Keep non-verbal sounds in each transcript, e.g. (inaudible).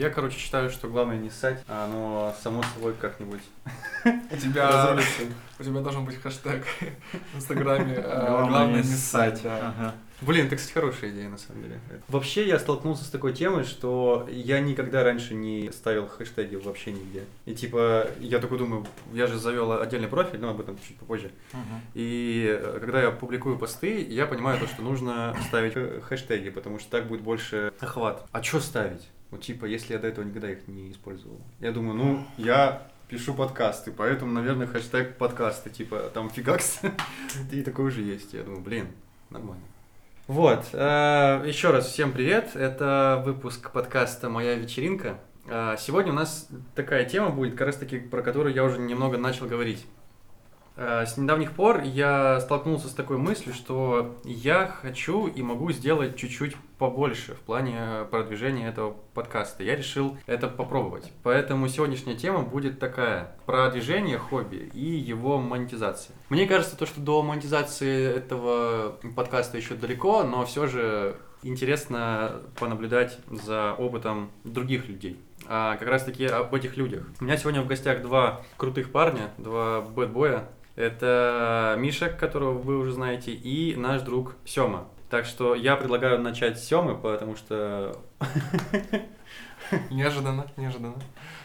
Я, короче, считаю, что главное не ссать, а оно само собой как-нибудь У тебя, у тебя должен быть хэштег в Инстаграме. э, Главное не ссать. Блин, это, кстати, хорошая идея, на самом деле. Вообще, я столкнулся с такой темой, что я никогда раньше не ставил хэштеги вообще нигде. И типа, я такой думаю, я же завел отдельный профиль, но об этом чуть попозже. Мгм. И э, когда я публикую посты, я понимаю то, что нужно ставить э, хэштеги, потому что так будет больше охват. А что ставить? Вот типа, если я до этого никогда их не использовал. Я думаю, ну, я пишу подкасты, поэтому, наверное, хэштег подкасты, типа, там фигакс, (laughs) и такой уже есть. Я думаю, блин, нормально. Вот, э, еще раз всем привет, это выпуск подкаста «Моя вечеринка». Э, Сегодня у нас такая тема будет, как раз таки, про которую я уже немного начал говорить. Э, С недавних пор я столкнулся с такой мыслью, что я хочу и могу сделать чуть-чуть побольше в плане продвижения этого подкаста. Я решил это попробовать. Поэтому сегодняшняя тема будет такая. Продвижение хобби и его монетизация. Мне кажется, то, что до монетизации этого подкаста еще далеко, но все же интересно понаблюдать за опытом других людей. А как раз таки об этих людях. У меня сегодня в гостях два крутых парня, два бэтбоя. Это Миша, которого вы уже знаете, и наш друг Сёма. Так что я предлагаю начать с Сёмы, потому что... (laughs) Неожиданно, неожиданно.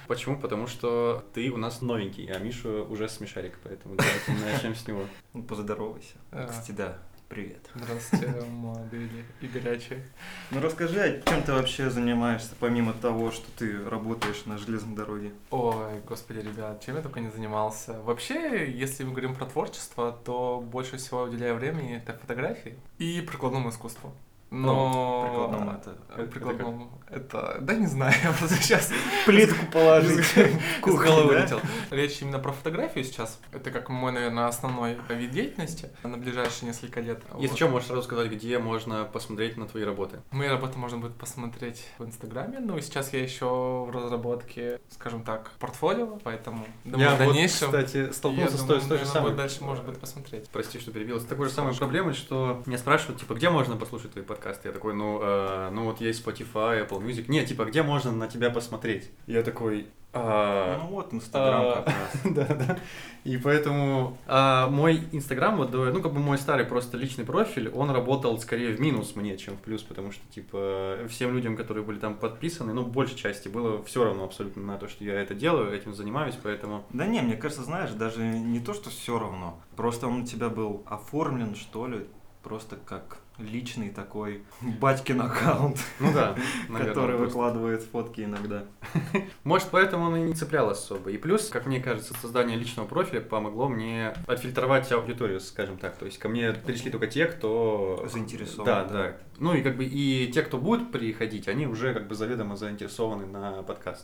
Почему? Потому что ты у нас новенький, а Миша уже смешарик, поэтому давайте начнем с него. Ну, поздоровайся. А. Кстати, да, привет. Здравствуйте, молодые и горячие. Ну расскажи, а чем ты вообще занимаешься, помимо того, что ты работаешь на железной дороге? Ой, господи, ребят, чем я только не занимался. Вообще, если мы говорим про творчество, то больше всего уделяю времени это фотографии и прикладному искусству. Но... прикладному это- Прикладному это... Да не знаю, (laughs) я просто сейчас... Плитку положить. Из головы да? вылетел. Речь именно про фотографию сейчас. Это как мой, наверное, основной вид деятельности на ближайшие несколько лет. Если Вот. что, можешь сразу сказать, где можно посмотреть на твои работы. Мои работы можно будет посмотреть в Инстаграме. Ну сейчас я еще в разработке, скажем так, портфолио, поэтому думаю, я в дальнейшем... вот, кстати, столкнулся с той, с той же самой... будет дальше может быть посмотреть. Прости, что перебил. С такой же самой проблемой, что меня спрашивают, типа, где можно послушать твои подкасты? Я такой, ну, э, ну вот есть Spotify, Apple Music. Не, типа, где можно на тебя посмотреть? Я такой, а, Ну вот, Инстаграм А, как раз. (laughs) да, да. И поэтому а, мой Инстаграм, вот, ну, как бы мой старый просто личный профиль, он работал скорее в минус мне, чем в плюс, потому что, типа, всем людям, которые были там подписаны, ну, большей части было все равно абсолютно на то, что я это делаю, этим занимаюсь, поэтому... Да не, мне кажется, знаешь, даже не то, что все равно. Просто он у тебя был оформлен, что ли, просто как личный такой батькин аккаунт, Ну да, (laughs) наверное, который просто. выкладывает фотки иногда. (laughs) Может, поэтому он и не цеплял особо. И плюс, как мне кажется, создание личного профиля помогло мне отфильтровать аудиторию, скажем так. То есть ко мне пришли только те, кто... Заинтересован, Да, да. да. Ну и как бы и те, кто будут приходить, они уже как бы заведомо заинтересованы на подкаст.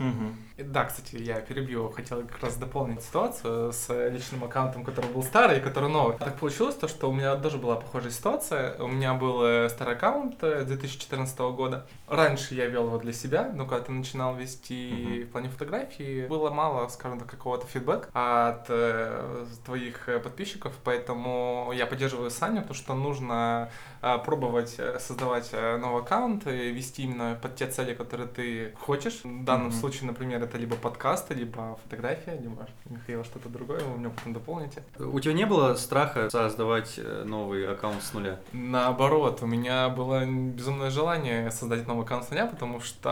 И Да, кстати, я перебью, хотел как раз дополнить ситуацию с личным аккаунтом, который был старый и который новый. Так получилось то, что у меня тоже была похожая ситуация. У меня был э, старый аккаунт э, 2014 года. Раньше я вел его для себя, но когда ты начинал вести Мгм. в плане фотографии, было мало, скажем так, какого-то фидбэка от э, твоих э, подписчиков, поэтому я поддерживаю Саню, то, что нужно э, пробовать э, создавать э, новый аккаунт и вести именно под те цели, которые ты хочешь. В данном Мгм. случае, например, это либо подкасты, либо фотография, либо Михаил что-то другое, вы меня потом дополните. У тебя не было страха создавать э, новый аккаунт с нуля? Наоборот, у меня было безумное желание создать новый аккаунт с нуля, потому что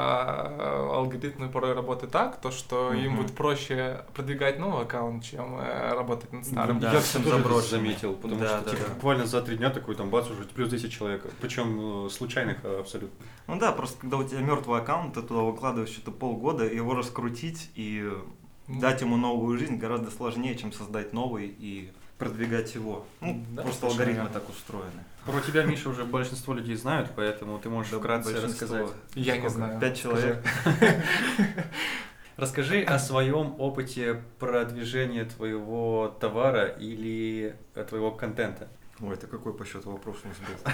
э, алгоритмы порой работают так, то что им Мгм. будет проще продвигать новый аккаунт, чем работать над старым. Да, я всем заброшенный. заметил, потому Да, что да, типа, да. буквально за три дня такой там бац уже плюс 10 человек. Причем случайных э, абсолютно. Ну да, просто когда у тебя мертвый аккаунт, ты туда выкладываешь что-то полгода, его раскрутить и Ну, дать ему новую жизнь гораздо сложнее, чем создать новый и продвигать его. Ну, Да, просто алгоритмы верно. так устроены. Про тебя, Миша, уже большинство людей знают, поэтому ты можешь Да, вкратце рассказать. Я не Сколько? знаю. Пять человек. (laughs) Расскажи о своем опыте продвижения твоего товара или э, твоего контента. Ой, это какой по счету вопрос у нас был?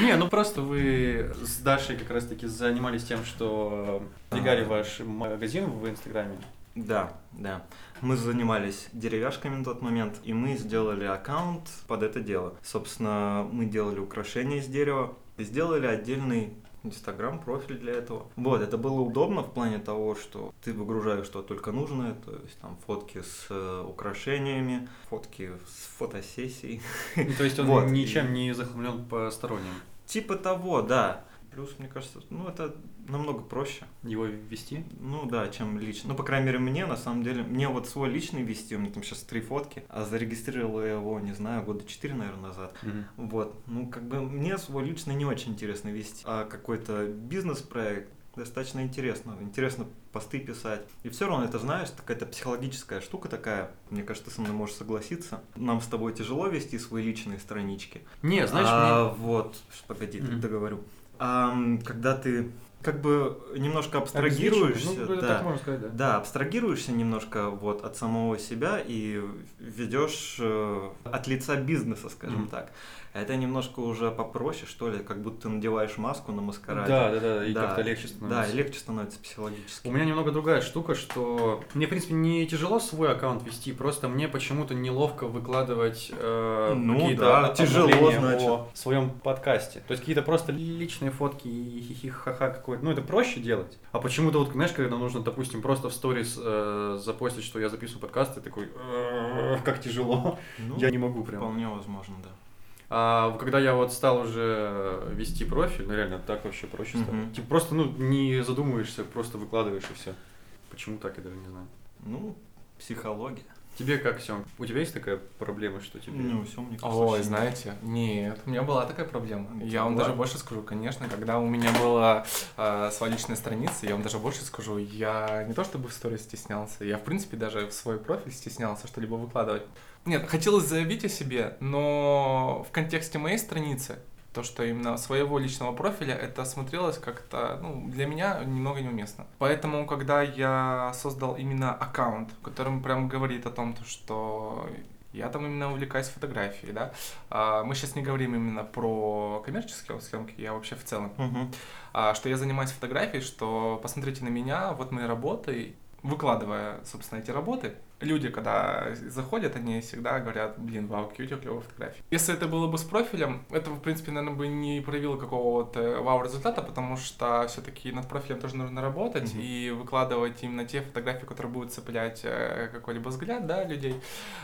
(laughs) Не, ну просто вы с Дашей как раз таки занимались тем, что двигали А. ваш магазин в Инстаграме. Да, да. Мы занимались деревяшками на тот момент, и мы сделали аккаунт под это дело. Собственно, мы делали украшения из дерева, и сделали отдельный Инстаграм, профиль для этого. Вот, это было удобно в плане того, что ты выгружаешь что только нужное, то есть там фотки с э, украшениями, фотки с фотосессий. Ну, То есть он (laughs) Вот. ничем не захламлен посторонним. Типа того, да. Плюс, мне кажется, ну это намного проще. Его ввести? Ну да, чем лично. Ну, по крайней мере, мне, на самом деле, мне вот свой личный вести, у меня там сейчас три фотки, а зарегистрировал я его, не знаю, года четыре, наверное, назад. Вот, ну, как бы мне свой личный не очень интересно вести, а какой-то бизнес-проект достаточно интересно. Интересно посты писать. И все равно, это знаешь, какая-то психологическая штука такая. Мне кажется, ты со мной можешь согласиться. Нам с тобой тяжело вести свои личные странички. Не, знаешь, А, вот, погоди, Мгм. договорю. Когда ты как бы немножко абстрагируешься, Ну, да, так можно сказать, да. да, абстрагируешься немножко вот от самого себя и ведешь э, от лица бизнеса, скажем Мгм. так. Это немножко уже попроще, что ли, как будто ты надеваешь маску на маскараде. Да, да, да, и Да, как-то легче Да, становится. и легче становится психологически. У меня немного другая штука, что мне, в принципе, не тяжело свой аккаунт вести, просто мне почему-то неловко выкладывать э, Ну какие-то да, тяжело, значит. о своем подкасте. То есть какие-то просто личные фотки и хихи-ха-ха какой-то. Ну, это проще делать. А почему-то вот, знаешь, когда нужно, допустим, просто в сторис э, запостить, что я записываю подкаст, ты такой, «Э, как тяжело. Ну, Я не могу прям. Вполне возможно, да. А когда я вот стал уже вести профиль, ну реально так вообще проще стало. Мгм. Типа просто, ну, не задумываешься, просто выкладываешь и все. Почему так, я даже не знаю. Ну, психология. Тебе как, Сем? У тебя есть такая проблема, что тебе... Ну, все, мне кажется, Ой, знаете, нет, у меня была такая проблема. У тебя Я вам была? даже больше скажу, конечно, когда у меня была э, своя личная страница, я вам даже больше скажу, я не то чтобы в сторис стеснялся, я в принципе даже в свой профиль стеснялся что-либо выкладывать. Нет, хотелось заявить о себе, но в контексте моей страницы, то, что именно своего личного профиля, это смотрелось как-то, ну, для меня немного неуместно. Поэтому, когда я создал именно аккаунт, которым прям говорит о том, то, что я там именно увлекаюсь фотографией, да. А, мы сейчас не говорим именно про коммерческие съемки, я вообще в целом. Мгм. А, что я занимаюсь фотографией, что посмотрите на меня, вот мои работы, выкладывая, собственно, эти работы, люди, когда заходят, они всегда говорят, блин, вау, тебя клевые фотографии. Если это было бы с профилем, это, в принципе, наверное, бы не проявило какого-то вау результата, потому что все-таки над профилем тоже нужно работать Мгм. и выкладывать именно те фотографии, которые будут цеплять э, какой-либо взгляд, да, людей.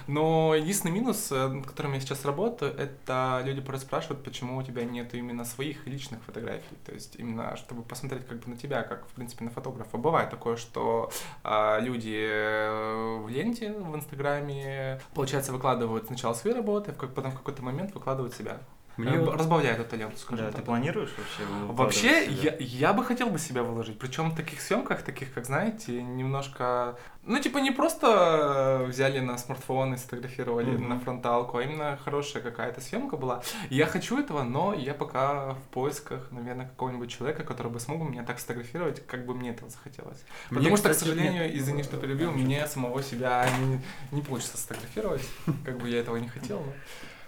Но единственный минус, э, над которым я сейчас работаю, это люди просто спрашивают, почему у тебя нет именно своих личных фотографий. То есть именно, чтобы посмотреть как бы на тебя, как, в принципе, на фотографа. Бывает такое, что а, люди э, в ленте, в Инстаграме, получается, выкладывают сначала свои работы, как- потом в какой-то момент выкладывают себя. Мне вот- Разбавляют эту ленту, скажем Да, так. ты планируешь вообще? Вообще, я, я бы хотел бы себя выложить. Причем в таких съемках, таких, как знаете, немножко. Ну, типа, не просто взяли на смартфон и сфотографировали Мгм. на фронталку, а именно хорошая какая-то съемка была. Я хочу этого, но я пока в поисках, наверное, какого-нибудь человека, который бы смог меня так сфотографировать, как бы мне этого захотелось. Мне, Потому что, к кстати, сожалению, нет. извини, что перебил, мне самого себя не, не получится сфотографировать, как бы я этого не хотел. но-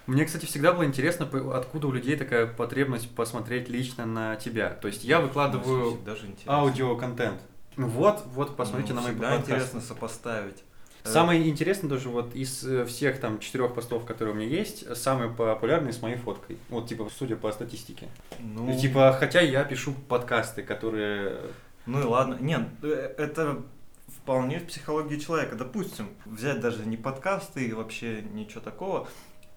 Мне, кстати, всегда было интересно, откуда у людей такая потребность посмотреть лично на тебя. То есть я Ну, выкладываю аудио-контент. Ну вот, вот, посмотрите Ну, на мои подкасты. интересно сопоставить. Э, Самое интересное тоже вот из э, всех там четырех постов, которые у меня есть, самый популярный с моей фоткой. Вот типа, судя по статистике. Ну, И, типа, хотя я пишу подкасты, которые... Ну и ладно. Нет, э, это вполне в психологии человека. Допустим, взять даже не подкасты и вообще ничего такого.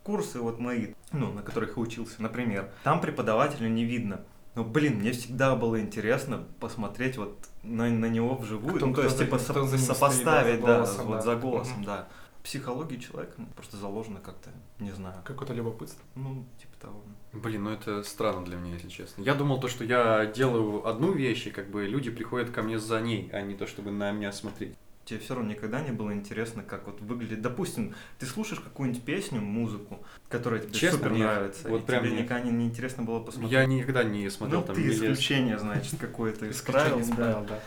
Курсы вот мои, ну, на которых я учился, например, там преподавателя не видно. Но, блин, мне всегда было интересно посмотреть вот на, на него вживую. Кто- ну, то кто есть, типа, кто со- сопоставить, да, за да, голосом, вот за голосом, Мгм. да. Психология человека ну, просто заложена как-то, не знаю. Какое-то любопытство. Ну, типа того. Блин, ну это странно для меня, если честно. Я думал то, что я делаю одну вещь, и как бы люди приходят ко мне за ней, а не то, чтобы на меня смотреть. Тебе все равно никогда не было интересно, как вот выглядит. Допустим, ты слушаешь какую-нибудь песню, музыку, которая тебе Честно, супер нет. нравится, Вот и прям тебе нет. никогда не, не интересно было посмотреть. Я никогда не смотрел ну, там ты лез. исключение, значит, какое-то из Исключение правил, из да. правил, да.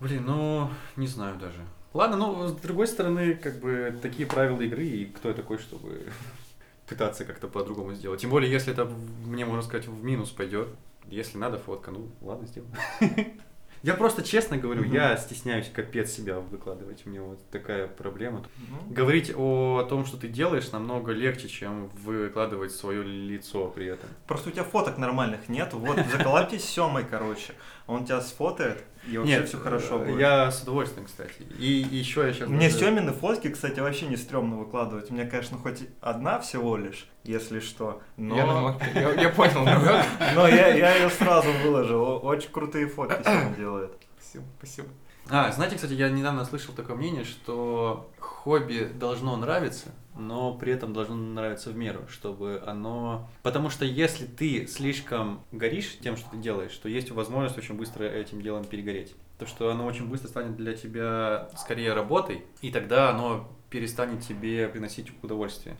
Блин, ну, не знаю даже. Ладно, ну, с другой стороны, как бы, такие правила игры, и кто я такой, чтобы (laughs) пытаться как-то по-другому сделать. Тем более, если это, мне, можно сказать, в минус пойдет. Если надо фотка, ну, ладно, сделаем. (laughs) Я просто честно говорю, Мгм. я стесняюсь капец себя выкладывать. У меня вот такая проблема. Ну, Говорить о том, что ты делаешь, намного легче, чем выкладывать свое лицо при этом. Просто у тебя фоток нормальных нет. Вот, заколабьтесь с (laughs) Семой, короче. Он тебя сфотает, и вообще все хорошо будет. Я с удовольствием, кстати. И еще я сейчас... Мне Семины фотки, кстати, вообще не стрёмно выкладывать. У меня, конечно, хоть одна всего лишь, если что. Но, Я, намного- (laughs) я, я понял намек. но я, я ее сразу выложил. Очень крутые фотки Сема делает. Спасибо, спасибо. А, знаете, кстати, я недавно слышал такое мнение, что хобби должно нравиться, но при этом должно нравиться в меру, чтобы оно... Потому что если ты слишком горишь тем, что ты делаешь, то есть возможность очень быстро этим делом перегореть. То, что оно очень быстро станет для тебя скорее работой, и тогда оно перестанет тебе приносить удовольствие.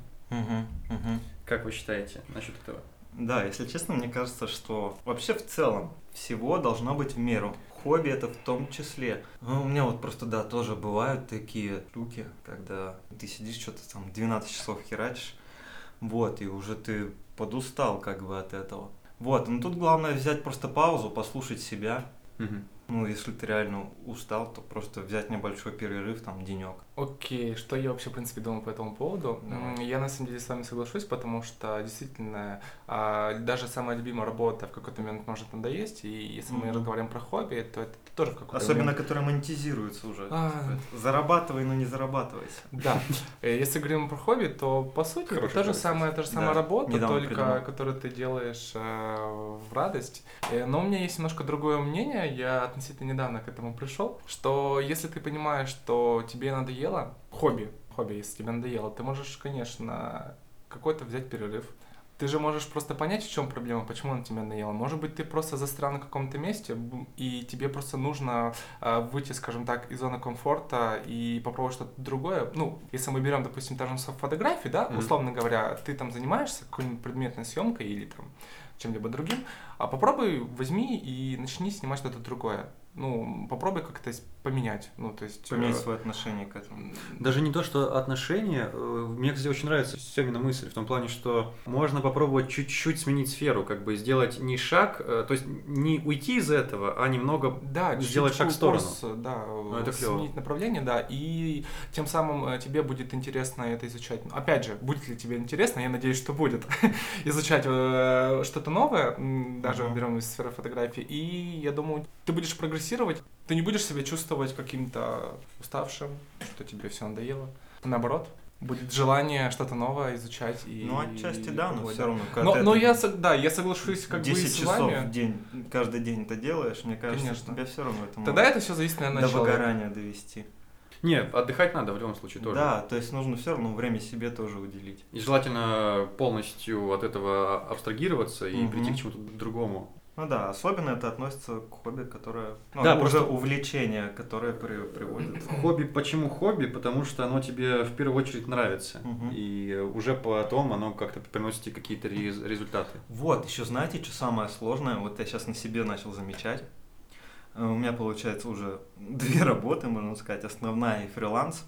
Как вы считаете насчет этого? Да, если честно, мне кажется, что вообще в целом всего должно быть в меру. Хобби это в том числе. Ну, у меня вот просто, да, тоже бывают такие штуки, когда ты сидишь, что-то там 12 часов херачишь, вот, и уже ты подустал как бы от этого. Вот, ну тут главное взять просто паузу, послушать себя. Ну, если ты реально устал, то просто взять небольшой перерыв, там, денек. Окей, что я вообще, в принципе, думаю по этому поводу? Давай. Я, на самом деле, с вами соглашусь, потому что, действительно, а, даже самая любимая работа в какой-то момент может надоесть, и если мы Мгм. разговариваем про хобби, то это тоже в какой-то Особенно, момент... которые монетизируются уже. А. Типа, Зарабатывай, но не зарабатывайся. Да, Э, если говорим про хобби, то, по сути, это Хорошая та же самая, та же самая Да, работа, недавно только придумал. которую ты делаешь э, в радость. Э, Но у меня есть немножко другое мнение, я относительно недавно к этому пришел, что если ты понимаешь, что тебе надоело, хобби, хобби, если тебе надоело, ты можешь, конечно, какой-то взять перерыв. Ты же можешь просто понять, в чем проблема, почему он тебе надоело. Может быть, ты просто застрял на каком-то месте, и тебе просто нужно а, выйти, скажем так, из зоны комфорта и попробовать что-то другое. Ну, если мы берем, допустим, та же фотографии, да, Мгм. условно говоря, ты там занимаешься какой-нибудь предметной съемкой или там чем-либо другим, а попробуй возьми и начни снимать что-то другое. Ну, попробуй как-то поменять. Ну, то есть... Поменять э, свое отношение к этому. Даже не то, что отношения. э, Мне, кстати, очень нравится Семина мысль в том плане, что можно попробовать чуть-чуть сменить сферу, как бы сделать не шаг, э, то есть не уйти из этого, а немного Да, сделать шаг в сторону. курс, да, это клёво. сменить направление, да, и тем самым э, тебе будет интересно это изучать. Опять же, будет ли тебе интересно, я надеюсь, что будет, (laughs) изучать э, что-то новое, даже берем из сферы фотографии, и я думаю, ты будешь прогрессировать, ты не будешь себя чувствовать каким-то уставшим, что тебе все надоело. Наоборот, будет желание что-то новое изучать. И, Ну, отчасти да, но все равно. Но, но я, да, я соглашусь как бы и 10 с часов вами. в день, каждый день это делаешь, мне кажется, Конечно. тебя все равно это Тогда может это все зависит, наверное, до от человека. выгорания довести. Нет, отдыхать надо в любом случае тоже. Да, то есть нужно все равно время себе тоже уделить. И желательно полностью от этого абстрагироваться и Мгм. прийти к чему-то другому. Ну да, особенно это относится к хобби, которое... Ну, Да, уже просто- увлечение, которое при- приводит. Хобби, почему хобби? Потому что оно тебе в первую очередь нравится. Мгм. И уже потом оно как-то приносит тебе какие-то рез- результаты. Вот, еще знаете, что самое сложное? Вот я сейчас на себе начал замечать. Э, У меня получается уже (laughs) две работы, можно сказать, основная и фриланс.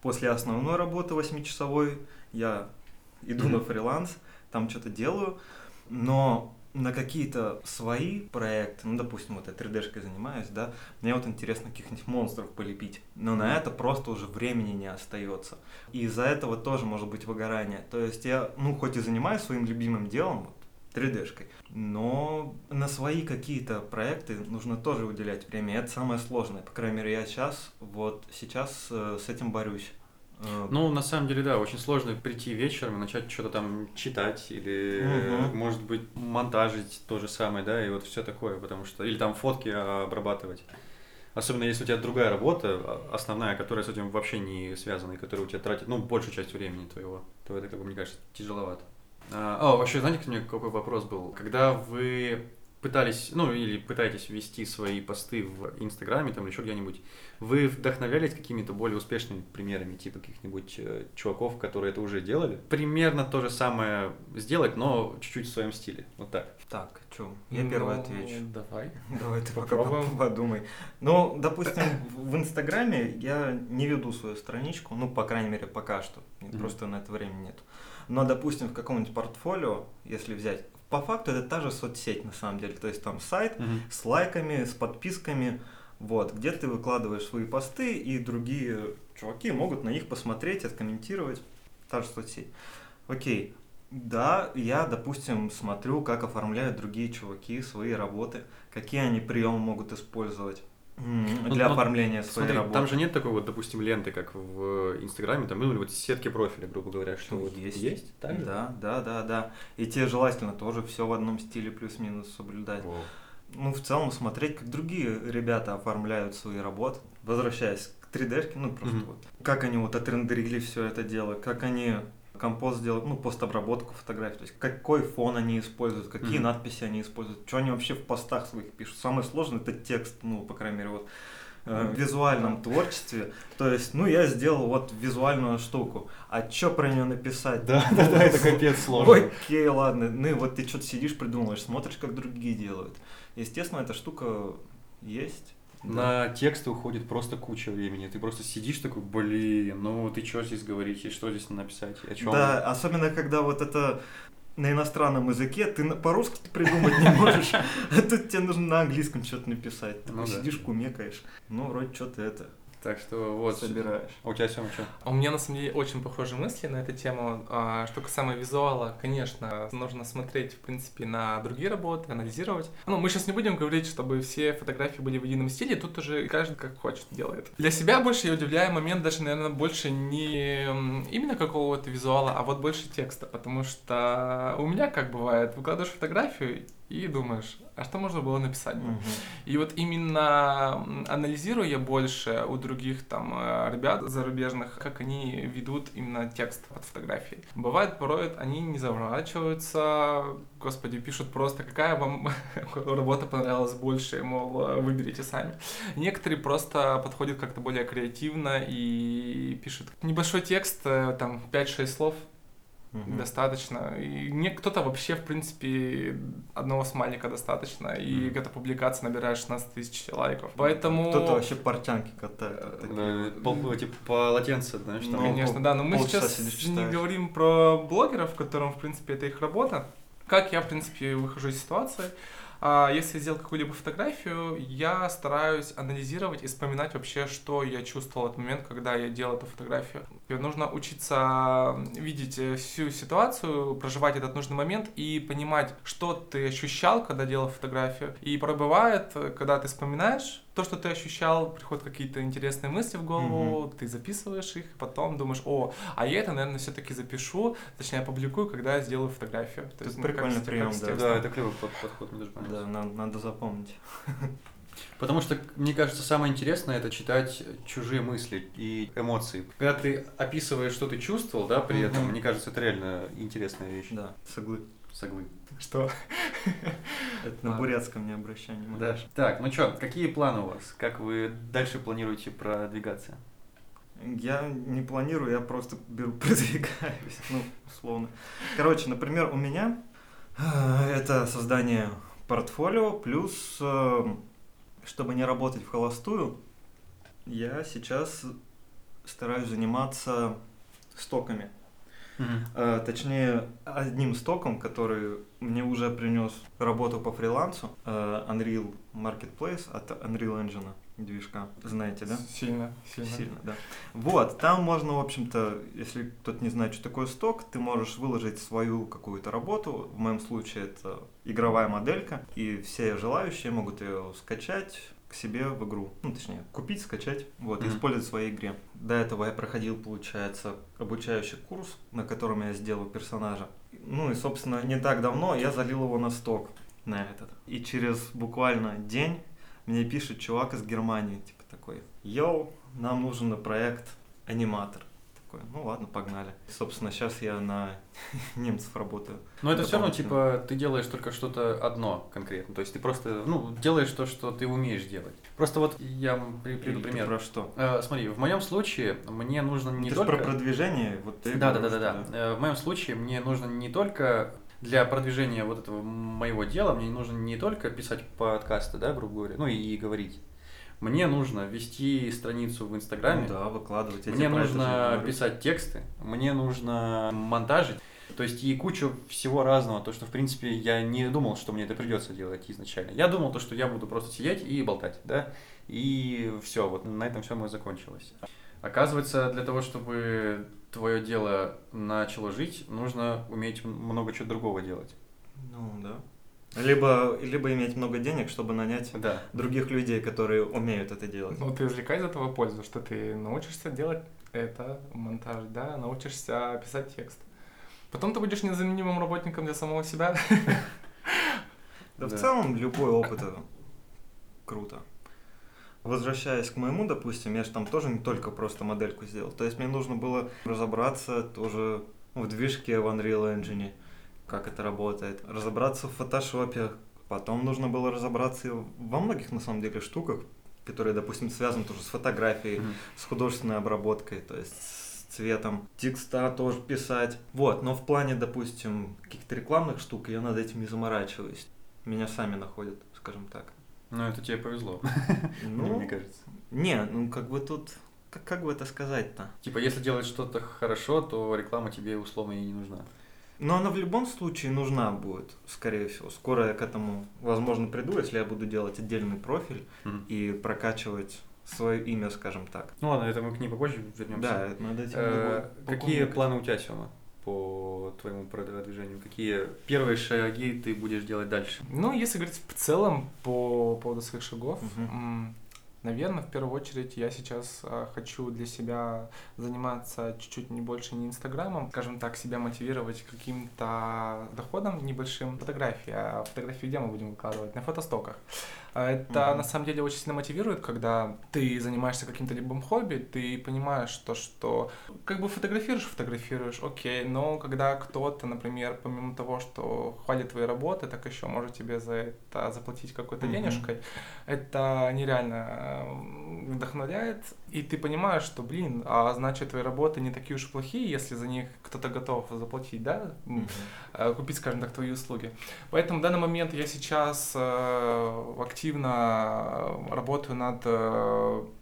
После основной работы восьмичасовой я иду на фриланс, там что-то делаю, но на какие-то свои проекты, ну, допустим, вот я 3D-шкой занимаюсь, да, мне вот интересно каких-нибудь монстров полепить, но на это просто уже времени не остается. И из-за этого тоже может быть выгорание. То есть я, ну, хоть и занимаюсь своим любимым делом, вот, 3D-шкой, но на свои какие-то проекты нужно тоже уделять время. И это самое сложное. По крайней мере, я сейчас, вот сейчас э, с этим борюсь. Ну, на самом деле, да, очень сложно прийти вечером и начать что-то там читать или, Мгм. может быть, монтажить то же самое, да, и вот все такое, потому что... Или там фотки обрабатывать. Особенно если у тебя другая работа, а- основная, которая с этим вообще не связана, и которая у тебя тратит, ну, большую часть времени твоего, то это, как бы, мне кажется, тяжеловато. А, о, вообще, знаете, у меня какой вопрос был? Когда вы пытались, ну, или пытаетесь вести свои посты в Инстаграме там или еще где-нибудь, вы вдохновлялись какими-то более успешными примерами, типа каких-нибудь э, чуваков, которые это уже делали? Примерно то же самое сделать, но чуть-чуть в своем стиле. Вот так. Так, что, я первый Ну, отвечу. Давай. (laughs) Давай ты пока Попробуем. подумай. Ну, допустим, в Инстаграме я не веду свою страничку, ну, по крайней мере, пока что. Мгм. Просто на это времени нет. Но, допустим, в каком-нибудь портфолио, если взять по факту это та же соцсеть на самом деле. То есть там сайт Мгм. с лайками, с подписками, вот, где ты выкладываешь свои посты, и другие чуваки могут на них посмотреть, откомментировать. Та же соцсеть. Окей. Да, я, допустим, смотрю, как оформляют другие чуваки свои работы, какие они приемы могут использовать для ну, оформления своей Смотри, работы. там же нет такой вот, допустим, ленты, как в Инстаграме, там, ну, или вот сетки профиля, грубо говоря, что Ну, вот есть. Есть? Так же? Да, да, да, да. И тебе желательно тоже все в одном стиле плюс-минус соблюдать. Во. Ну, в целом смотреть, как другие ребята оформляют свои работы. Возвращаясь к 3D, ну просто Мгм. вот. Как они вот отрендерили все это дело, как они компост сделают, ну, постобработку фотографий, то есть какой фон они используют, какие Мгм. надписи они используют, что они вообще в постах своих пишут. Самое сложное это текст, ну, по крайней мере, вот э, в визуальном творчестве. То есть, ну, я сделал вот визуальную штуку, а что про нее написать? Да, да, да, это капец сложно. Окей, ладно. Ну и вот ты что-то сидишь, придумываешь, смотришь, как другие делают. Естественно, эта штука есть. Да. На тексты уходит просто куча времени. Ты просто сидишь такой, блин, ну ты что здесь говорить, и что здесь написать, о чем? Да, особенно когда вот это на иностранном языке, ты по-русски придумать не можешь, а (laughs) тут тебе нужно на английском что-то написать. Такой Ну да. сидишь, кумекаешь. Ну, вроде что-то это Так что вот. собираешь. А у тебя Сёма что? А У меня на самом деле очень похожие мысли на эту тему. А, Что касаемо визуала, конечно, нужно смотреть, в принципе, на другие работы, анализировать. Ну, мы сейчас не будем говорить, чтобы все фотографии были в едином стиле, тут уже каждый как хочет делает. Для себя больше я удивляю момент даже, наверное, больше не именно какого-то визуала, а вот больше текста, потому что у меня, как бывает, выкладываешь фотографию и думаешь, а что можно было написать? Мгм. И вот именно м, анализируя больше у других там э, ребят зарубежных, как они ведут именно текст под фотографией. Бывает порой они не заворачиваются, господи, пишут просто, какая вам (laughs) работа понравилась больше, мол, выберите сами. Некоторые просто подходят как-то более креативно и пишут небольшой текст, э, там 5-6 слов, Мгм. достаточно. И мне кто-то вообще, в принципе, одного смайлика достаточно. И Мгм. эта публикация набирает 16 тысяч лайков. Поэтому... Кто-то вообще портянки катает. Э, вот такие Да, типа полотенце, знаешь, там. Ну, Конечно, пол- да, но мы сейчас не говорим про блогеров, которым, в принципе, это их работа. Как я, в принципе, выхожу из ситуации? А, Если я сделал какую-либо фотографию, я стараюсь анализировать и вспоминать вообще, что я чувствовал в этот момент, когда я делал эту фотографию. Нужно учиться видеть э, всю ситуацию, проживать этот нужный момент и понимать, что ты ощущал, когда делал фотографию. И порой бывает, э, когда ты вспоминаешь то, что ты ощущал, приходят какие-то интересные мысли в голову, ты записываешь их, потом думаешь, о, а я это, наверное, все-таки запишу, точнее, опубликую, когда я сделаю фотографию. То Это есть, ну, как прикольный с- прием, да. Да, это клевый под- подход, мне даже понравился. Да, надо, надо запомнить. (laughs) Потому что, мне кажется, самое интересное это читать чужие мысли и эмоции. Когда ты описываешь, что ты чувствовал, да, при этом, мне кажется, это реально интересная вещь. Да, соглы. Соглы. Что? Это на бурятском не обращай внимания. Да. Так, ну что, какие планы у вас? Как вы дальше планируете продвигаться? Я не планирую, я просто беру, (laughs) продвигаюсь, ну, условно. Короче, например, у меня э, это создание портфолио, плюс, э, чтобы не работать в холостую, я сейчас стараюсь заниматься стоками. Э, Точнее, одним стоком, который мне уже принес работу по фрилансу, э, Unreal Marketplace от Unreal Engine движка. Знаете, да? Сильно, сильно. Сильно, да. Вот, там можно, в общем-то, если кто-то не знает, что такое сток, ты можешь выложить свою какую-то работу. В моем случае это игровая моделька, и все желающие могут ее скачать к себе в игру. Ну, точнее, купить, скачать, вот, Мгм. использовать в своей игре. До этого я проходил, получается, обучающий курс, на котором я сделал персонажа. Ну и, собственно, не так давно я залил его на сток, на этот. И через буквально день мне пишет чувак из Германии, типа такой, йоу, нам нужен на проект аниматор. Такой, ну ладно, погнали. Собственно, сейчас я на (laughs) немцев работаю. Но это все равно, типа, ты делаешь только что-то одно конкретно. То есть ты просто, ну, делаешь то, что ты умеешь делать. Просто вот я приведу Или ты пример. Про что? Э, смотри, в моем случае мне нужно не ты только... про продвижение, вот ты Да, да, да, да, да. Э, В моем случае мне нужно не только для продвижения вот этого моего дела, мне нужно не только писать подкасты, да, грубо говоря, ну и, и говорить. Мне нужно вести страницу в Инстаграме. Ну да, выкладывать. я Мне нужно писать тексты, мне нужно монтажить. То То есть и кучу всего разного, то, что, в принципе, я не думал, что мне это придется делать изначально. Я думал, то, что я буду просто сидеть и болтать, да, и все, вот на этом все мое закончилось. Оказывается, для того, чтобы твое дело начало жить, нужно уметь много чего другого делать. Ну, да. Либо, либо иметь много денег, чтобы нанять да. других людей, которые умеют это делать. Ну, ты извлекай из этого пользу, что ты научишься делать это, монтаж, да, научишься писать текст. Потом ты будешь незаменимым работником для самого себя. Да, в целом любой опыт это круто. Возвращаясь к моему, допустим, я же там тоже не только просто модельку сделал. То есть мне нужно было разобраться тоже в движке в Unreal Engine, как это работает, разобраться в фотошопе, потом нужно было разобраться во многих, на самом деле, штуках, которые, допустим, связаны тоже с фотографией, mm-hmm. с художественной обработкой, то есть цветом, текста тоже писать. Вот, но в плане, допустим, каких-то рекламных штук я над этим не заморачиваюсь. Меня сами находят, скажем так. Ну, это тебе повезло, (laughs) ну, мне кажется. Не, ну как бы тут, как, как бы это сказать-то? Типа, если делать что-то хорошо, то реклама тебе условно и не нужна. Но она в любом случае нужна будет, скорее всего. Скоро я к этому, возможно, приду, если я буду делать отдельный профиль mm-hmm. и прокачивать свое имя, скажем так. Ну ладно, это мы к ней попозже вернемся. Да, надо этим э, Какие планы у тебя, Сема, по твоему продвижению? Какие первые шаги ты будешь делать дальше? Ну, если говорить в целом по поводу своих шагов, угу. Наверное, в первую очередь я сейчас э, хочу для себя заниматься чуть-чуть не больше не Инстаграмом, скажем так, себя мотивировать каким-то доходом небольшим. Фотографии, а фотографии где мы будем выкладывать? На фотостоках. А это mm-hmm. на самом деле очень сильно мотивирует, когда ты занимаешься каким-то либо хобби, ты понимаешь то, что как бы фотографируешь, фотографируешь, окей, но когда кто-то, например, помимо того, что хвалит твои работы, так еще может тебе за это заплатить какой-то mm-hmm. денежкой, это нереально вдохновляет, и ты понимаешь, что, блин, а значит, твои работы не такие уж плохие, если за них кто-то готов заплатить, да, mm-hmm. купить, скажем так, твои услуги. Поэтому в данный момент я сейчас э, активно работаю над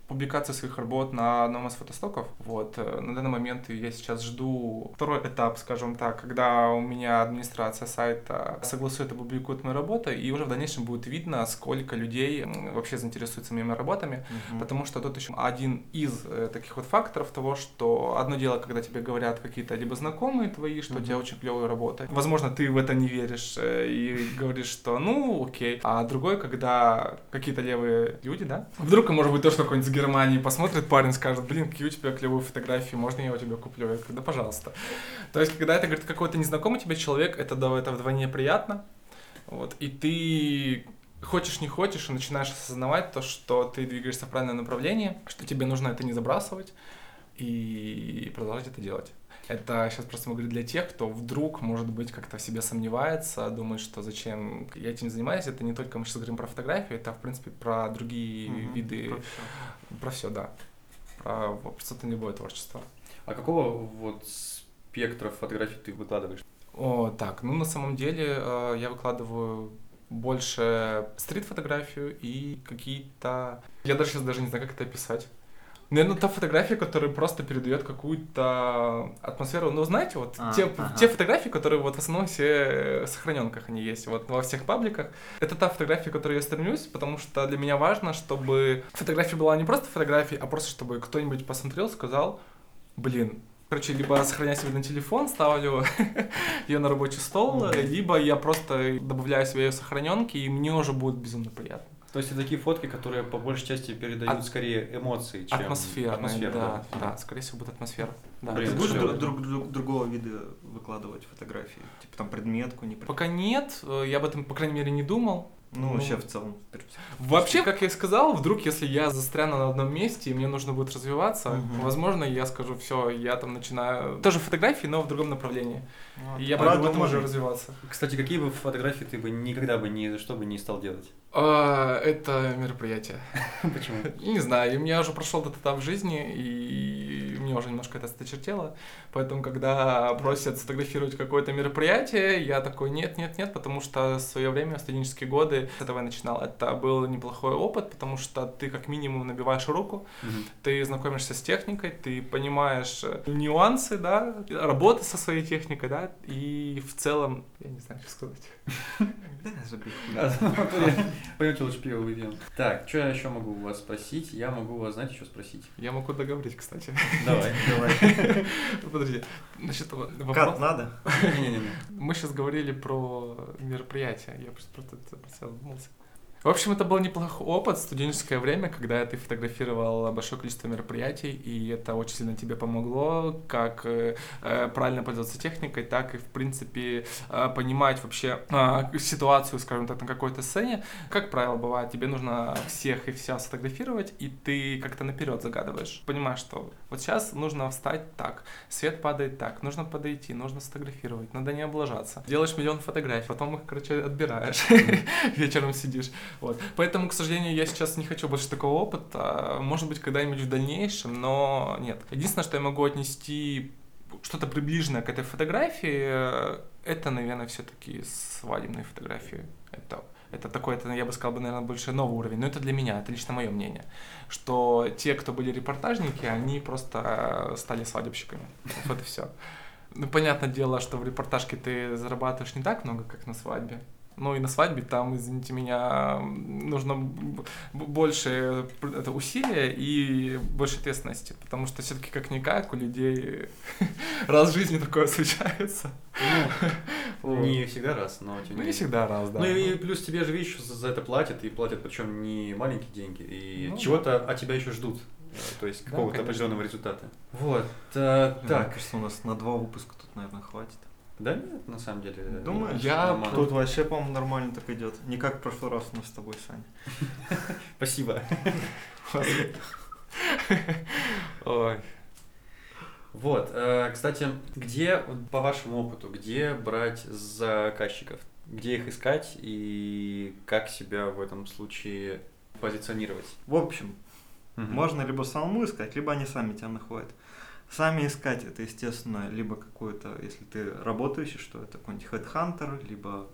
публикации своих работ на одном из фотостоков. Вот. Э, на данный момент я сейчас жду второй этап, скажем так, когда у меня администрация сайта согласует и публикует мои работы, и уже в дальнейшем будет видно, сколько людей вообще заинтересуются моими работами, угу. потому что тут еще один из э, таких вот факторов того, что одно дело, когда тебе говорят какие-то либо знакомые твои, что угу. у тебя очень клевая работа. Возможно, ты в это не веришь э, и говоришь, что ну окей. А другой, когда какие-то левые люди, да, вдруг, может быть, тоже какой-нибудь Германии посмотрит парень, скажет, блин, какие у тебя клевые фотографии, можно я у тебя куплю? Я говорю, да, пожалуйста. То есть, когда это говорит какой-то незнакомый тебе человек, это, это вдвойне приятно. Вот, и ты хочешь не хочешь, и начинаешь осознавать то, что ты двигаешься в правильном направлении, что тебе нужно это не забрасывать и продолжать это делать. Это сейчас просто мы говорим для тех, кто вдруг, может быть, как-то в себе сомневается, думает, что зачем я этим занимаюсь. Это не только мы сейчас говорим про фотографию, это, в принципе, про другие mm-hmm. виды, про все. про все, да. Про абсолютно любое творчество. А какого вот спектра фотографий ты выкладываешь? О, так, ну на самом деле э, я выкладываю больше стрит-фотографию и какие-то... Я даже сейчас даже не знаю, как это описать. Наверное, та фотография, которая просто передает какую-то атмосферу. Ну, знаете, вот а, те, ага. те фотографии, которые вот в основном все в сохраненках они есть, вот во всех пабликах. Это та фотография, к которой я стремлюсь, потому что для меня важно, чтобы фотография была не просто фотографией, а просто чтобы кто-нибудь посмотрел, сказал, блин, Короче, либо сохраняю себе на телефон, ставлю (laughs) ее на рабочий стол, либо я просто добавляю себе ее сохраненки, и мне уже будет безумно приятно. То есть это такие фотки, которые по большей части передают От... скорее эмоции, чем атмосфера. Атмосфера, да, да, да, скорее всего будет атмосфера. Да. Блин, будешь друг, друг, друг, другого вида выкладывать фотографии? Типа там предметку, не предметку? Пока нет, э, я об этом, по крайней мере, не думал. Ну, ну, вообще в целом. Вообще, как я и сказал, вдруг, если я застряну на одном месте и мне нужно будет развиваться, угу. возможно, я скажу, все, я там начинаю тоже фотографии, но в другом направлении. Вот. И я буду в этом уже развиваться. Кстати, какие бы фотографии ты бы никогда бы ни за что бы не стал делать? А, это мероприятие. (laughs) Почему? Не знаю, у меня уже прошел этот этап в жизни, и мне уже немножко это осточертело. Поэтому, когда просят сфотографировать какое-то мероприятие, я такой, нет, нет, нет, потому что в свое время, в студенческие годы, с этого я начинал. Это был неплохой опыт, потому что ты как минимум набиваешь руку, ты знакомишься с техникой, ты понимаешь э, нюансы, да, работы со своей техникой, да, и в целом, я не знаю, что сказать. (laughs) Да, забей. (laughs) Пойдемте лучше пиво выпьем. Так, что я еще могу у вас спросить? Я могу у вас, знаете, что спросить? Я могу договорить, кстати. Давай. Давай. (laughs) Подожди, значит, вот Кат вопрос. надо? Не-не-не. Мы сейчас говорили про мероприятия, я просто про это задумался. В общем, это был неплохой опыт, студенческое время, когда ты фотографировал большое количество мероприятий, и это очень сильно тебе помогло, как э, э, правильно пользоваться техникой, так и, в принципе, э, понимать вообще э, ситуацию, скажем так, на какой-то сцене. Как правило, бывает, тебе нужно всех и вся сфотографировать, и ты как-то наперед загадываешь. Понимаешь, что вот сейчас нужно встать так, свет падает так, нужно подойти, нужно сфотографировать, надо не облажаться. Делаешь миллион фотографий, потом их, короче, отбираешь, (laughs) вечером сидишь. Вот. Поэтому, к сожалению, я сейчас не хочу больше такого опыта. Может быть, когда-нибудь в дальнейшем, но нет. Единственное, что я могу отнести что-то приближенное к этой фотографии, э, это, наверное, все-таки свадебные фотографии. Это это такой, это, я бы сказал, бы, наверное, больше новый уровень. Но это для меня, это лично мое мнение. Что те, кто были репортажники, они просто стали свадебщиками. Вот и все. Ну, понятное дело, что в репортажке ты зарабатываешь не так много, как на свадьбе. Ну и на свадьбе там, извините меня, нужно больше это усилия и больше ответственности, потому что все-таки как-никак у людей (laughs) раз в жизни такое случается. Ну, не всегда раз, но тем Ну, не всегда раз, да. Ну и плюс тебе же, видишь, за это платят, и платят причем не маленькие деньги, и Ну чего-то от тебя еще ждут. э, То есть какого-то определенного результата. Вот. э, Мне Так. кажется, у нас на два выпуска тут, наверное, хватит. Да нет, на самом деле. Думаешь? Я нормально. Тут вообще, по-моему, нормально так идет. Не как в прошлый раз у нас с тобой, Саня. (laughs) Спасибо. (laughs) Ой. Вот, э, кстати, где, по вашему опыту, где брать заказчиков? Где их искать и как себя в этом случае позиционировать? В общем, можно либо самому искать, либо они сами тебя находят. Сами искать это, естественно, либо какой-то, если ты работающий, что это какой-нибудь headhunter, либо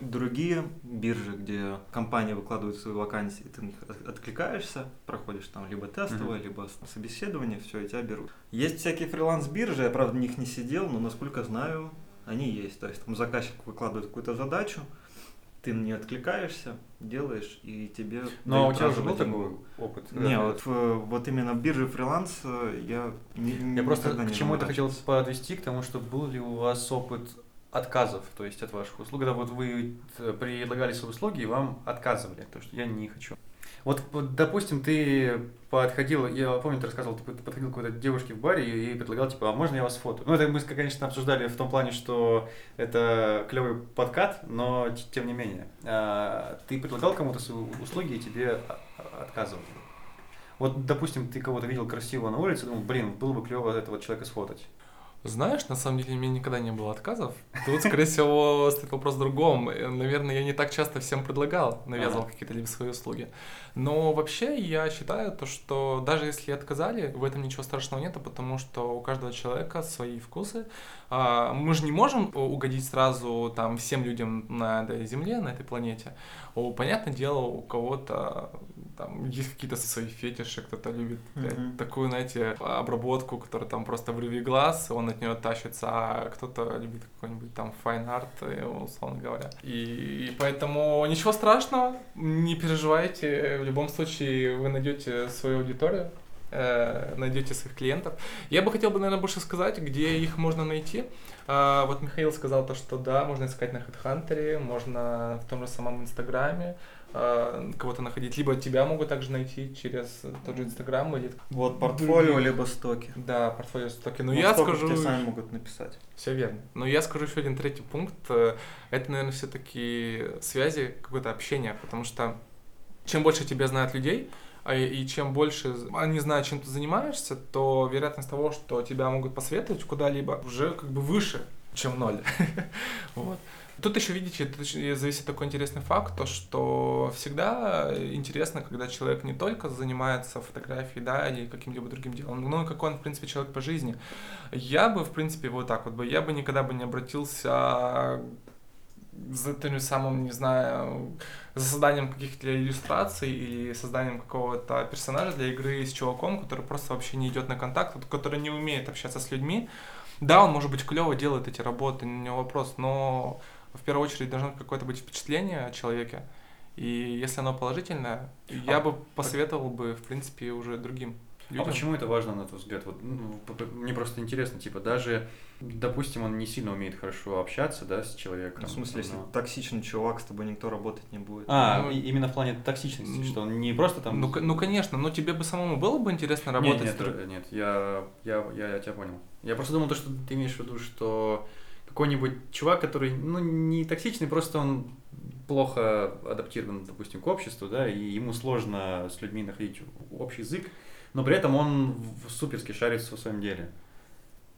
другие биржи, где компания выкладывает свои вакансии, ты на них от- откликаешься, проходишь там либо тестовое, либо с- собеседование, все, и тебя берут. Есть всякие фриланс-биржи, я, правда, в них не сидел, но, насколько знаю, они есть. То есть там заказчик выкладывает какую-то задачу, ты не откликаешься, делаешь, и тебе... Но у дают тебя уже был такой опыт? Не, вот, вот именно бирже фриланс э, я не, Я просто к чему это хотел подвести, к тому, что был ли у вас опыт отказов, то есть от ваших услуг, когда вот вы э, предлагали свои услуги и вам отказывали, то что я не хочу. Вот, допустим, ты подходил, я помню, ты рассказывал, ты подходил к какой-то девушке в баре и предлагал, типа, а можно я вас фото? Ну, это мы, конечно, обсуждали в том плане, что это клевый подкат, но тем не менее. А, Ты предлагал кому-то свои услуги и тебе отказывали. Вот, допустим, ты кого-то видел красивого на улице, думал, блин, было бы клево этого человека сфотать. Знаешь, на самом деле у меня никогда не было отказов. Тут, скорее всего, стоит вопрос в другом. Э, Наверное, я не так часто всем предлагал, навязывал Ага. какие-то либо свои услуги. Но вообще я считаю то, что даже если отказали, в этом ничего страшного нет, потому что у каждого человека свои вкусы. А, Мы же не можем угодить сразу там всем людям на этой земле, на этой планете. Понятное дело, у кого-то там есть какие-то свои фетиши, кто-то любит Мгм. такую, знаете, обработку, которая там просто врыви глаз, он от нее тащится, а кто-то любит какой-нибудь там art, э, условно говоря. И, и поэтому ничего страшного, не переживайте, в любом случае вы найдете свою аудиторию, э, найдете своих клиентов. Я бы хотел бы, наверное, больше сказать, где их можно найти. А, вот Михаил сказал то, что да, можно искать на HeadHunter, можно в том же самом Инстаграме кого-то находить, либо тебя могут также найти через тот же Инстаграм или Вот портфолио, Другие. либо стоки. да, портфолио стоки. Но Вот я стоков скажу, тебе сами могут написать. все верно. Но я скажу еще один третий пункт. э, Это, наверное, все-таки связи, какое-то общение, потому что чем больше тебя знают людей, а и и чем больше они знают, чем ты занимаешься, то вероятность того, что тебя могут посоветовать куда-либо, уже как бы выше, чем ноль. (laughs) вот. Тут еще, видите, тут зависит такой интересный факт, то что всегда интересно, когда человек не только занимается фотографией, да, или каким-либо другим делом, но и какой он, в принципе, человек по жизни. Я бы, в принципе, вот так вот бы, я бы никогда бы не обратился за тем самым, не знаю, за созданием каких-то иллюстраций или созданием какого-то персонажа для игры с чуваком, который просто вообще не идет на контакт, который не умеет общаться с людьми. Да, он, может быть, клево делает эти работы, не вопрос, но в первую очередь должно какое-то быть впечатление о человеке. И если оно положительное, я а, бы посоветовал бы, в принципе, уже другим а людям. А почему это важно, на твой взгляд? Вот, ну, мне просто интересно, типа, даже, допустим, он не сильно умеет хорошо общаться, да, с человеком. Ну, в смысле, но... если токсичный чувак, с тобой никто работать не будет. А, ну, именно в плане токсичности, что он не просто там... Ну, ну конечно, но тебе бы самому было бы интересно работать нет, нет, с... Нет, я, я, я, я тебя понял. Я просто думал, то, что ты имеешь в виду, что какой-нибудь чувак, который, ну, не токсичный, просто он плохо адаптирован, допустим, к обществу, да, и ему сложно с людьми находить общий язык, но при этом он суперски шарится в своем деле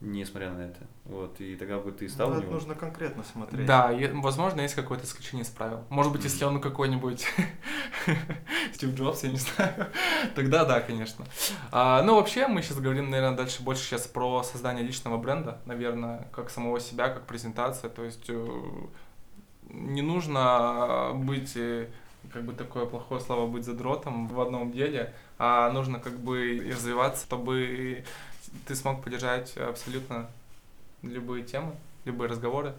несмотря на это. Вот, и тогда бы ты стал ну, у него... нужно конкретно смотреть. Да, и, возможно, есть какое-то исключение из правил. Может быть, если он какой-нибудь (laughs) Стив Джобс, я не знаю, (laughs) тогда да, конечно. А, ну, вообще, мы сейчас говорим, наверное, дальше больше сейчас про создание личного бренда, наверное, как самого себя, как презентация, то есть э, не нужно быть э, как бы такое плохое слово быть задротом в одном деле, а нужно как бы развиваться, чтобы ты смог поддержать абсолютно любые темы, любые разговоры.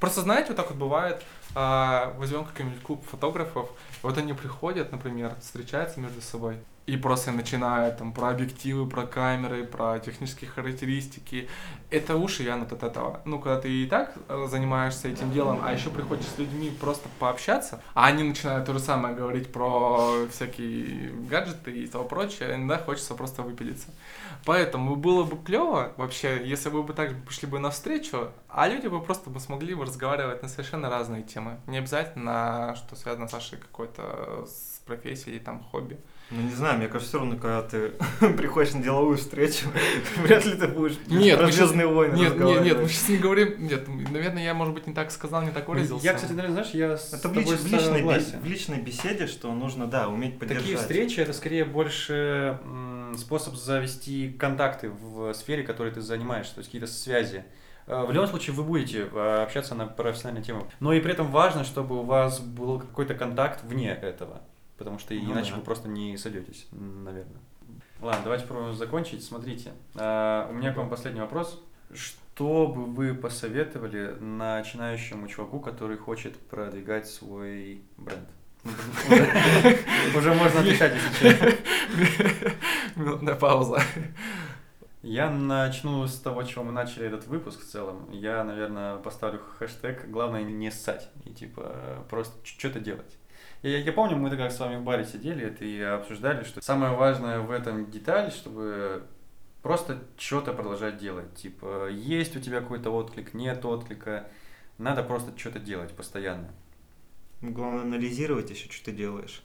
Просто знаете, вот так вот бывает, а, возьмем какой-нибудь клуб фотографов, вот они приходят, например, встречаются между собой, и просто начинают там про объективы, про камеры, про технические характеристики. Это уши вянут от этого. Ну, когда ты и так э, занимаешься этим делом, а еще приходишь с людьми просто пообщаться, а они начинают то же самое говорить про всякие гаджеты и того прочее, иногда хочется просто выпилиться. Поэтому было бы клево вообще, если вы бы также пошли бы навстречу, а люди бы просто бы смогли бы разговаривать на совершенно разные темы. Не обязательно, что связано с вашей какой-то с профессией там хобби. Ну, не знаю, мне кажется, все равно, когда ты (laughs) приходишь на деловую встречу, (laughs) вряд ли ты будешь нет, про сейчас... войны Нет, нет, нет, мы сейчас не говорим... Нет, наверное, я, может быть, не так сказал, не так выразился. Я, кстати, наверное, знаешь, я Это в, лич, в, личной в личной беседе, что нужно, да, уметь поддержать. Такие встречи, это скорее больше способ завести контакты в сфере, которой ты занимаешься, то есть какие-то связи. Э, в любом случае вы будете э, общаться на профессиональную тему. Но и при этом важно, чтобы у вас был какой-то контакт вне этого потому что ну, иначе да. вы просто не сойдетесь, наверное. Ладно, давайте попробуем закончить. Смотрите, а, у меня к вам последний вопрос. Что бы вы посоветовали начинающему чуваку, который хочет продвигать свой бренд? (laughs) Уже можно отвечать, если Минутная пауза. Я начну с того, чего мы начали этот выпуск в целом. Я, наверное, поставлю хэштег «Главное не ссать» и типа просто что-то делать. Я, я помню, мы тогда с вами в баре сидели и обсуждали, что самое важное в этом деталь, чтобы просто что-то продолжать делать. Типа, есть у тебя какой-то отклик, нет отклика. Надо просто что-то делать постоянно. Главное анализировать еще, что ты делаешь.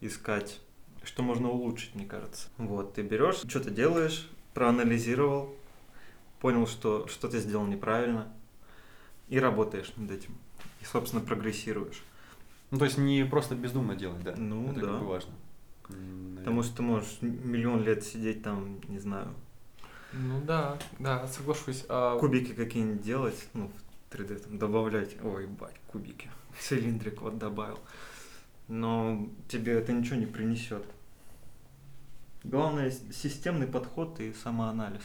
Искать, что можно улучшить, мне кажется. Вот, ты берешь, что-то делаешь, проанализировал, понял, что что ты сделал неправильно, и работаешь над этим. И, собственно, прогрессируешь. Ну, то есть не просто бездумно делать, да? Ну, Это да. как бы важно. Наверное. Потому что ты можешь миллион лет сидеть там, не знаю. Ну да, да, соглашусь. А... Кубики какие-нибудь делать, ну, в 3D там добавлять. Ой, бать, кубики. (laughs) Цилиндрик вот добавил. Но тебе это ничего не принесет. Главное системный подход и самоанализ.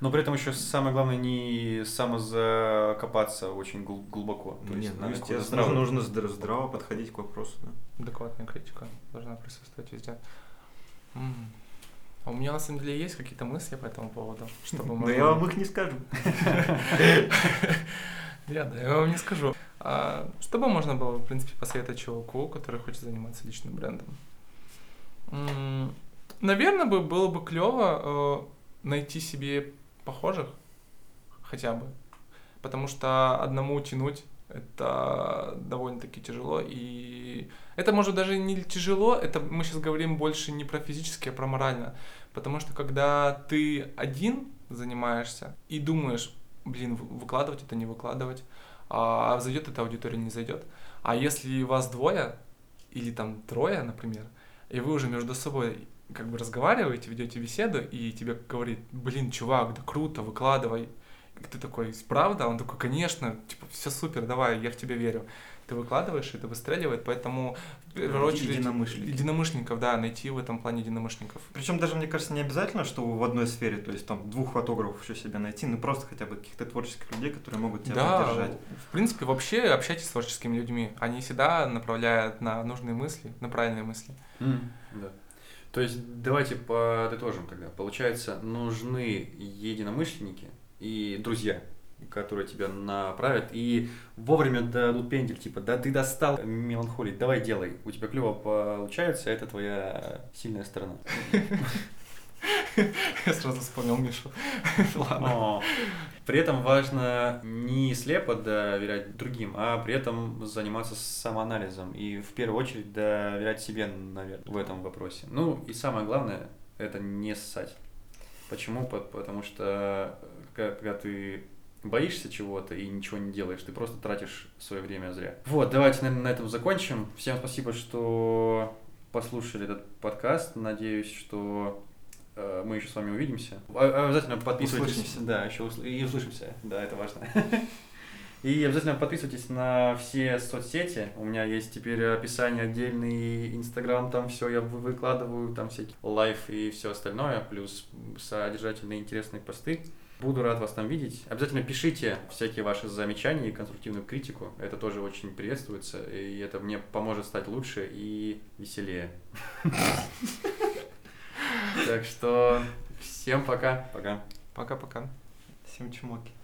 Но при этом еще самое главное не самозакопаться очень глубоко. То Нет, ну, естественно, здраво. нужно здраво подходить к вопросу. Да. Адекватная критика должна присутствовать везде. А у меня на самом деле есть какие-то мысли по этому поводу, чтобы Но я вам их не скажу. (laughs) Я, да, я вам не скажу. А, что бы можно было, в принципе, посоветовать чуваку, который хочет заниматься личным брендом? Наверное, бы было бы клево э, найти себе похожих хотя бы. Потому что одному тянуть это довольно-таки тяжело. И это может даже не тяжело, это мы сейчас говорим больше не про физически, а про морально. Потому что когда ты один занимаешься и думаешь, блин, выкладывать это, не выкладывать, а зайдет эта аудитория, не зайдет. А если вас двое или там трое, например, и вы уже между собой как бы разговариваете, ведете беседу, и тебе говорит, блин, чувак, да круто, выкладывай. И ты такой, правда? Он такой, конечно, типа, все супер, давай, я в тебя верю. Ты выкладываешь, это выстреливает, поэтому в первую очередь единомышленников. единомышленников, да, найти в этом плане единомышленников. Причем даже, мне кажется, не обязательно, что в одной сфере, то есть там двух фотографов еще себе найти, ну просто хотя бы каких-то творческих людей, которые могут тебя да, поддержать. в принципе, вообще общайтесь с творческими людьми. Они всегда направляют на нужные мысли, на правильные мысли. Mm, да. То есть давайте подытожим тогда. Получается, нужны единомышленники и друзья, которые тебя направят и вовремя дадут пендель, типа, да ты достал меланхолить, давай делай, у тебя клево получается, это твоя сильная сторона. (laughs) Я сразу вспомнил Мишу. (laughs) Ладно. При этом важно не слепо доверять другим, а при этом заниматься самоанализом и в первую очередь доверять себе, наверное, в этом вопросе. Ну и самое главное, это не ссать. Почему? Потому что когда ты боишься чего-то и ничего не делаешь, ты просто тратишь свое время зря. Вот, давайте, наверное, на этом закончим. Всем спасибо, что послушали этот подкаст. Надеюсь, что мы еще с вами увидимся. Обязательно подписывайтесь. Услышимся. Да, еще усл... и услышимся. Да, это важно. (laughs) И обязательно подписывайтесь на все соцсети. У меня есть теперь описание отдельный Инстаграм, там все я выкладываю, там всякие лайф и все остальное, плюс содержательные интересные посты. Буду рад вас там видеть. Обязательно пишите всякие ваши замечания и конструктивную критику. Это тоже очень приветствуется, и это мне поможет стать лучше и веселее. (laughs) Так что всем пока. Пока. Пока-пока. Всем чмоки.